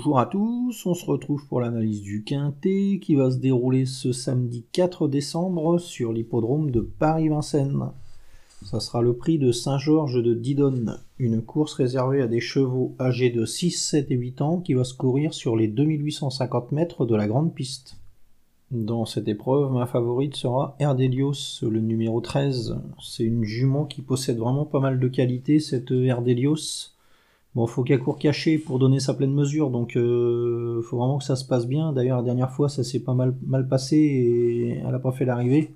Bonjour à tous, on se retrouve pour l'analyse du Quintet qui va se dérouler ce samedi 4 décembre sur l'hippodrome de Paris-Vincennes. Ça sera le prix de Saint-Georges de Didonne, une course réservée à des chevaux âgés de 6, 7 et 8 ans qui va se courir sur les 2850 mètres de la grande piste. Dans cette épreuve, ma favorite sera Erdelios, le numéro 13. C'est une jument qui possède vraiment pas mal de qualités, cette Erdelios. Bon, faut qu'elle court cachée pour donner sa pleine mesure, donc euh, faut vraiment que ça se passe bien. D'ailleurs, la dernière fois, ça s'est pas mal, mal passé et elle n'a pas fait l'arrivée.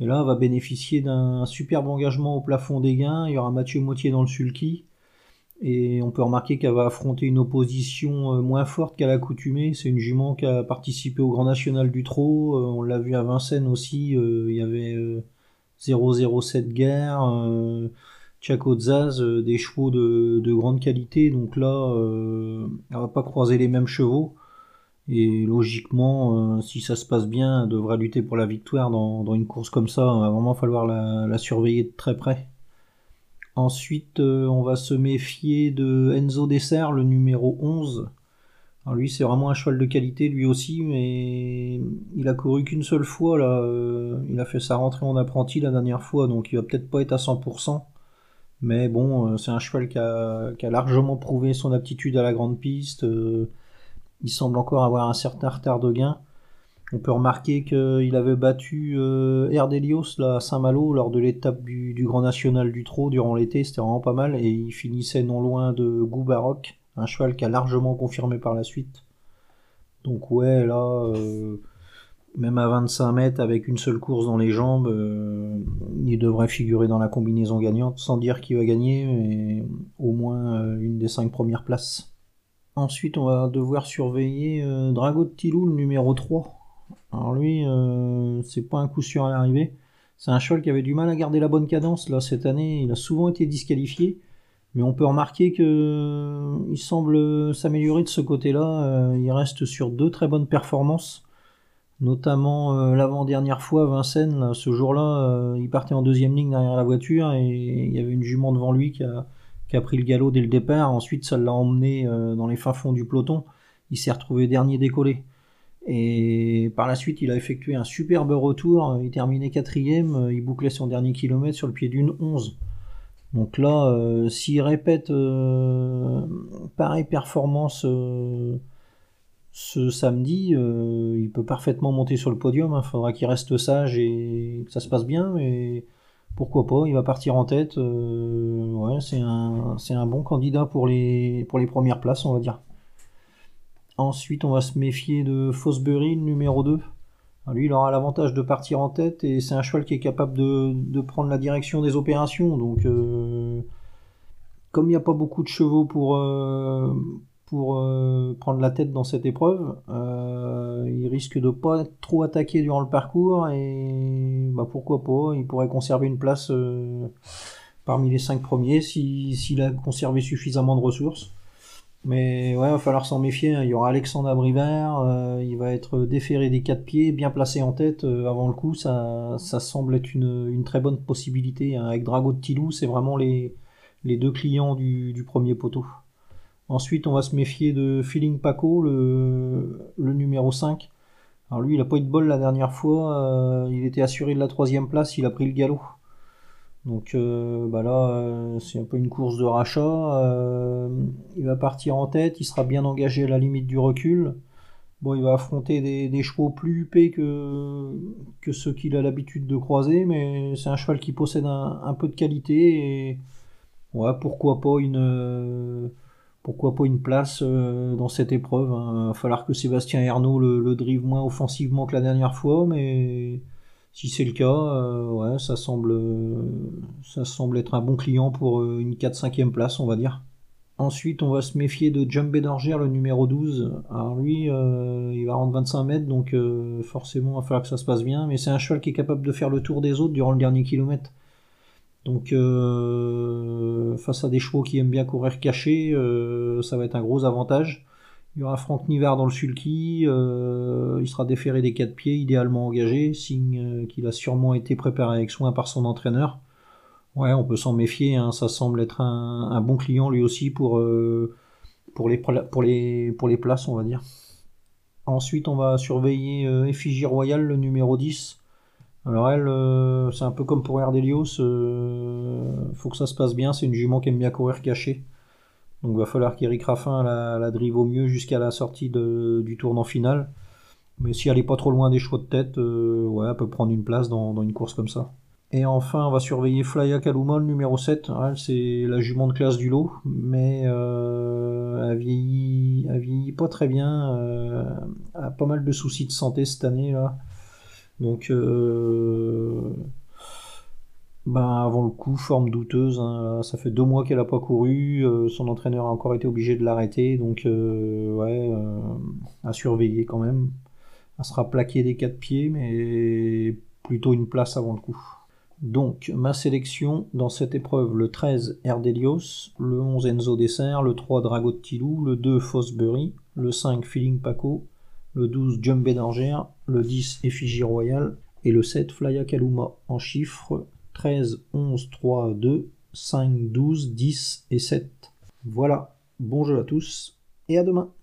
Et là, elle va bénéficier d'un superbe engagement au plafond des gains. Il y aura Mathieu Motier dans le sulky. Et on peut remarquer qu'elle va affronter une opposition euh, moins forte qu'à l'accoutumée. C'est une jument qui a participé au Grand National du Trot. Euh, on l'a vu à Vincennes aussi. Euh, il y avait 007 guerre. Chaco Zaz, euh, des chevaux de, grande qualité, donc là, euh, elle va pas croiser les mêmes chevaux. Et logiquement, euh, si ça se passe bien, elle devrait lutter pour la victoire dans, une course comme ça. Il va vraiment falloir la, surveiller de très près. Ensuite, on va se méfier de Enzo Dessert, le numéro 11. Alors lui, c'est vraiment un cheval de qualité, lui aussi, mais il a couru qu'une seule fois. Là, il a fait sa rentrée en apprenti la dernière fois, donc il va peut-être pas être à 100%. Mais bon, euh, c'est un cheval qui a, largement prouvé son aptitude à la grande piste. Euh, il semble encore avoir un certain retard de gain. On peut remarquer qu'il avait battu euh, Erdelios à Saint-Malo lors de l'étape du, Grand National du Trot durant l'été, c'était vraiment pas mal, et il finissait non loin de Goubaroc, un cheval qui a largement confirmé par la suite. Donc ouais, là, même à 25 mètres avec une seule course dans les jambes, euh, il devrait figurer dans la combinaison gagnante, sans dire qu'il va gagner, mais au moins euh, une des cinq premières places. Ensuite, on va devoir surveiller euh, Drago de Tilou, le numéro 3. Alors lui, c'est pas un coup sûr à l'arrivée. C'est un cheval qui avait du mal à garder la bonne cadence là cette année. Il a souvent été disqualifié, mais on peut remarquer que il semble s'améliorer de ce côté-là. il reste sur deux très bonnes performances Notamment euh, l'avant-dernière fois, Vincennes, ce jour-là, euh, il partait en deuxième ligne derrière la voiture et il y avait une jument devant lui qui a, pris le galop dès le départ. Ensuite, ça l'a emmené euh, dans les fins fonds du peloton. Il s'est retrouvé dernier décollé. Et par la suite, il a effectué un superbe retour. Il terminait quatrième. Il bouclait son dernier kilomètre sur le pied d'une 11. Donc là, s'il répète pareille performance ce samedi, euh, il peut parfaitement monter sur le podium. Il hein. faudra qu'il reste sage et que ça se passe bien. Mais pourquoi pas, il va partir en tête. Euh, c'est un, bon candidat pour les, premières places, on va dire. Ensuite, on va se méfier de Fosbury, numéro 2. lui, il aura l'avantage de partir en tête et c'est un cheval qui est capable de, prendre la direction des opérations. Donc, euh, comme il n'y a pas beaucoup de chevaux pour, pour euh, prendre la tête dans cette épreuve. Euh, il risque de pas trop attaqué durant le parcours et bah, pourquoi pas, il pourrait conserver une place euh, parmi les cinq premiers s'il a conservé suffisamment de ressources. Mais ouais, il va falloir s'en méfier. Hein. Il y aura Alexandre Abrivert, il va être déféré des quatre pieds, bien placé en tête avant le coup. Ça, ça semble être une, très bonne possibilité. Hein. Avec Drago de Tilou, c'est vraiment les, les deux clients du premier poteau. Ensuite, on va se méfier de Feeling Paco, le, numéro 5. Alors lui, il a pas eu de bol la dernière fois. Euh, il était assuré de la troisième place, il a pris le galop. Donc euh, bah là, euh, c'est un peu une course de rachat. il va partir en tête, il sera bien engagé à la limite du recul. Bon, il va affronter des, chevaux plus huppés que, que ceux qu'il a l'habitude de croiser, mais c'est un cheval qui possède un, peu de qualité et pourquoi pas une pourquoi pas une place euh, dans cette épreuve. Il hein. va falloir que Sébastien Ernaud le, drive moins offensivement que la dernière fois, mais si c'est le cas, euh, ouais, ça semble, être un bon client pour euh, une 4-5e place, on va dire. Ensuite, on va se méfier de Jumbé d'Orgère, le numéro 12. Alors lui, il va rendre 25 mètres, donc forcément, il va falloir que ça se passe bien. Mais c'est un cheval qui est capable de faire le tour des autres durant le dernier kilomètre. Donc euh, face à des chevaux qui aiment bien courir caché, euh, ça va être un gros avantage. Il y aura Franck Nivard dans le sulky, euh, il sera déféré des quatre pieds, idéalement engagé, signe qu'il a sûrement été préparé avec soin par son entraîneur. Ouais, on peut s'en méfier, hein, ça semble être un, bon client lui aussi pour, les, places, on va dire. Ensuite, on va surveiller euh, Effigie Royale, le numéro 10. Alors elle, euh, c'est un peu comme pour Erdelios, euh, faut que ça se passe bien, c'est une jument qui aime bien courir cachée. Donc il va falloir qu'Eric Raffin la, la drive au mieux jusqu'à la sortie du tournant final. Mais si elle est pas trop loin des chevaux de tête, ouais, elle peut prendre une place dans, une course comme ça. Et enfin, on va surveiller Flya Kaluma, numéro 7. c'est la jument de classe du lot, mais elle, vieillit, vieillit pas très bien. elle a pas mal de soucis de santé cette année là. Donc, euh, ben avant le coup, forme douteuse. Hein. Ça fait deux mois qu'elle a pas couru. Euh, son entraîneur a encore été obligé de l'arrêter. Donc, euh, ouais, à surveiller quand même. Elle sera plaquée des quatre pieds, mais plutôt une place avant le coup. Donc, ma sélection dans cette épreuve, le 13 Erdelios, le 11 Enzo Dessert, le 3 Drago de Tilou, le 2 Fosbury, le 5 Feeling Paco, le 12 Jumbé d'Angers, le 10 Effigie Royale et le 7 Flya Kaluma en chiffres 13, 11, 3, 2, 5, 12, 10 et 7. Voilà, bon jeu à tous et à demain.